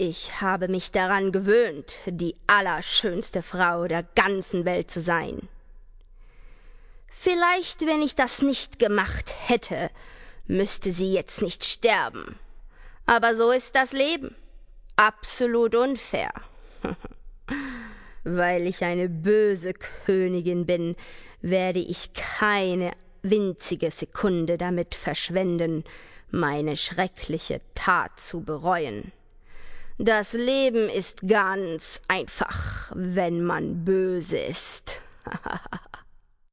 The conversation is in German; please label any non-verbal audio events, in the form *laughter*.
Ich habe mich daran gewöhnt, die allerschönste Frau der ganzen Welt zu sein. Vielleicht, wenn ich das nicht gemacht hätte, müsste sie jetzt nicht sterben. Aber so ist das Leben. Absolut unfair. *laughs* Weil ich eine böse Königin bin, werde ich keine winzige Sekunde damit verschwenden, meine schreckliche Tat zu bereuen. Das Leben ist ganz einfach, wenn man böse ist. *laughs*